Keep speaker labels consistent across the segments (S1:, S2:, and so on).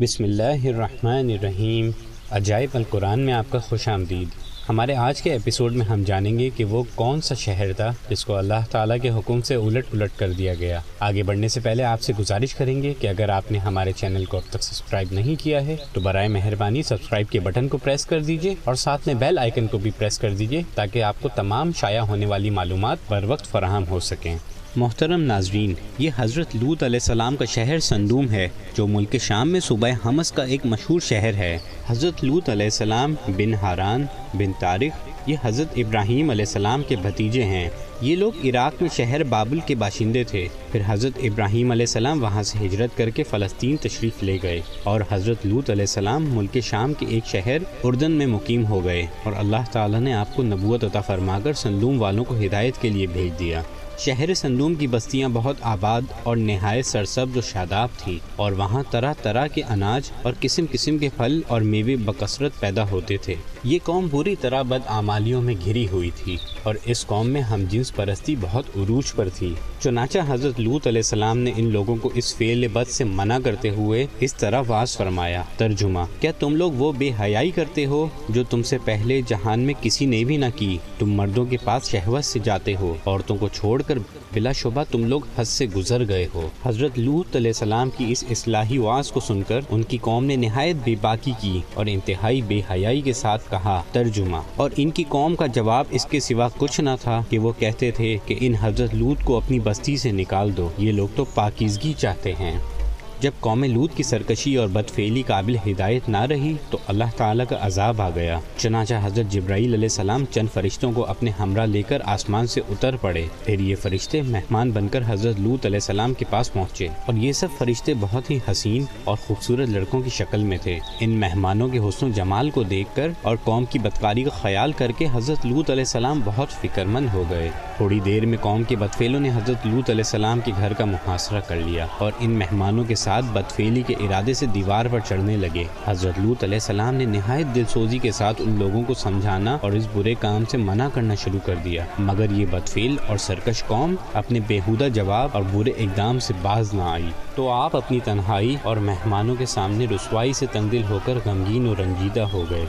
S1: بسم اللہ الرحمن الرحیم۔ عجائب القرآن میں آپ کا خوش آمدید۔ ہمارے آج کے ایپیسوڈ میں ہم جانیں گے کہ وہ کون سا شہر تھا جس کو اللہ تعالیٰ کے حکم سے الٹ پلٹ کر دیا گیا۔ آگے بڑھنے سے پہلے آپ سے گزارش کریں گے کہ اگر آپ نے ہمارے چینل کو اب تک سبسکرائب نہیں کیا ہے، تو برائے مہربانی سبسکرائب کے بٹن کو پریس کر دیجیے اور ساتھ میں بیل آئکن کو بھی پریس کر دیجیے تاکہ آپ کو تمام شائع ہونے والی معلومات بر وقت فراہم ہو سکیں۔ محترم ناظرین، یہ حضرت لوت علیہ السلام کا شہر سندوم ہے، جو ملک شام میں صوبہ حمص کا ایک مشہور شہر ہے۔ حضرت لوت علیہ السلام بن حاران بن طارق، یہ حضرت ابراہیم علیہ السلام کے بھتیجے ہیں۔ یہ لوگ عراق میں شہر بابل کے باشندے تھے۔ پھر حضرت ابراہیم علیہ السلام وہاں سے ہجرت کر کے فلسطین تشریف لے گئے اور حضرت لوت علیہ السلام ملک شام کے ایک شہر اردن میں مقیم ہو گئے اور اللہ تعالیٰ نے آپ کو نبوت عطا فرما کر سندوم والوں کو ہدایت کے لیے بھیج دیا۔ شہر سندوم کی بستیاں بہت آباد اور نہایت سرسبز و شاداب تھی اور وہاں طرح طرح کے اناج اور قسم قسم کے پھل اور میوے بکثرت پیدا ہوتے تھے۔ یہ قوم بری طرح بد آمالیوں میں گھری ہوئی تھی اور اس قوم میں ہم جنس پرستی بہت عروج پر تھی۔ چنانچہ حضرت لوت علیہ السلام نے ان لوگوں کو اس فعل بد سے منع کرتے ہوئے اس طرح واس فرمایا، ترجمہ، کیا تم لوگ وہ بے حیائی کرتے ہو جو تم سے پہلے جہان میں کسی نے بھی نہ کی؟ تم مردوں کے پاس شہوت سے جاتے ہو، عورتوں کو چھوڑ کر بلا شبہ تم لوگ حد سے گزر گئے ہو۔ حضرت لوت علیہ السلام کی اس اصلاحی واس کو سن کر ان کی قوم نے نہایت بے باکی کی اور انتہائی بے حیائی کے ساتھ کہا، ترجمہ اور ان کی قوم کا جواب اس کے سوا کچھ نہ تھا کہ وہ کہتے تھے کہ ان حضرت لوت کو اپنی بستی سے نکال دو۔ یہ لوگ تو پاکیزگی چاہتے ہیں۔ جب قوم لوت کی سرکشی اور بدفعلی قابل ہدایت نہ رہی تو اللہ تعالیٰ کا عذاب آ گیا۔ چنانچہ حضرت جبرائیل علیہ السلام چند فرشتوں کو اپنے ہمراہ لے کر آسمان سے اتر پڑے۔ پھر یہ فرشتے مہمان بن کر حضرت لوت علیہ السلام کے پاس پہنچے اور یہ سب فرشتے بہت ہی حسین اور خوبصورت لڑکوں کی شکل میں تھے۔ ان مہمانوں کے حسن و جمال کو دیکھ کر اور قوم کی بدکاری کا خیال کر کے حضرت لوت علیہ السلام بہت فکر مند ہو گئے۔ تھوڑی دیر میں قوم کے بدفیلوں نے حضرت لوت علیہ السلام کے گھر کا محاصرہ کر لیا اور ان مہمانوں کے ساتھ بدفیلی کے ارادے سے دیوار پر چڑھنے لگے۔ حضرت لوت علیہ السلام نے نہایت دل سوزی کے ساتھ ان لوگوں کو سمجھانا اور اس برے کام سے منع کرنا شروع کر دیا۔ مگر یہ بدفیل اور سرکش قوم اپنے بےحودہ جواب اور برے اقدام سے باز نہ آئی۔ تو آپ اپنی تنہائی اور مہمانوں کے سامنے رسوائی سے تنگ دل ہو کر غمگین و رنجیدہ ہو گئے۔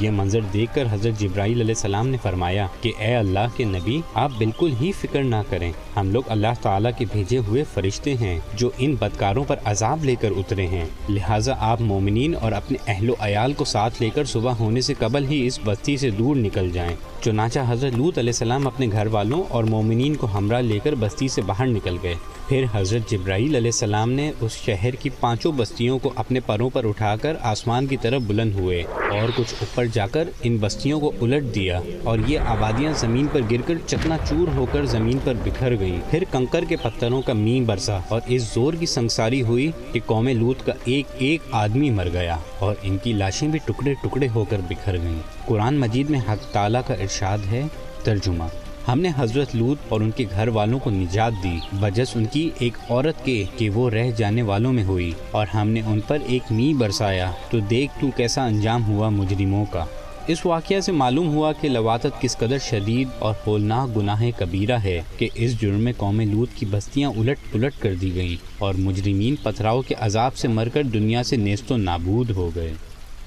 S1: یہ منظر دیکھ کر حضرت جبرائیل علیہ السلام نے فرمایا کہ اے اللہ کے نبی، آپ بالکل ہی فکر نہ کریں۔ ہم لوگ اللہ تعالیٰ کے بھیجے ہوئے فرشتے ہیں جو ان بدکاروں پر عذاب لے کر اترے ہیں۔ لہٰذا آپ مومنین اور اپنے اہل و عیال کو ساتھ لے کر صبح ہونے سے قبل ہی اس بستی سے دور نکل جائیں۔ چنانچہ حضرت لوت علیہ السلام اپنے گھر والوں اور مومنین کو ہمراہ لے کر بستی سے باہر نکل گئے۔ پھر حضرت جبرائیل علیہ السلام نے اس شہر کی پانچوں بستیوں کو اپنے پروں پر اٹھا کر آسمان کی طرف بلند ہوئے اور کچھ اوپر جا کر ان بستیوں کو الٹ دیا اور یہ آبادیاں زمین پر گر کر چکنا چور ہو کر زمین پر بکھر گئیں۔ پھر کنکر کے پتھروں کا مین برسا اور اس زور کی سنساری ہوئی کہ قوم لوت کا ایک ایک آدمی مر گیا اور ان کی لاشیں بھی ٹکڑے ٹکڑے ہو کر بکھر گئیں۔ قرآن مجید میں حق تعالیٰ کا ارشاد ہے ترجمہ۔ ہم نے حضرت لوت اور ان کے گھر والوں کو نجات دی۔ بجس ان کی ایک عورت کے کہ وہ رہ جانے والوں میں ہوئی اور ہم نے ان پر ایک می برسایا۔ تو دیکھ تو کیسا انجام ہوا مجرموں کا۔ اس واقعہ سے معلوم ہوا کہ لواتت کس قدر شدید اور ہولناک گناہ کبیرہ ہے کہ اس جرم میں قوم لوت کی بستیاں الٹ پلٹ کر دی گئیں اور مجرمین پتھراؤ کے عذاب سے مر کر دنیا سے نیست و نابود ہو گئے۔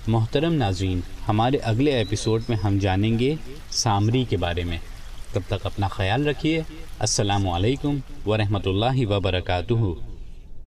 S1: محترم ناظرین، ہمارے اگلے ایپیسوڈ میں ہم جانیں گے سامری کے بارے میں۔ تب تک اپنا خیال رکھیے۔ السلام علیکم ورحمۃ اللہ وبرکاتہ۔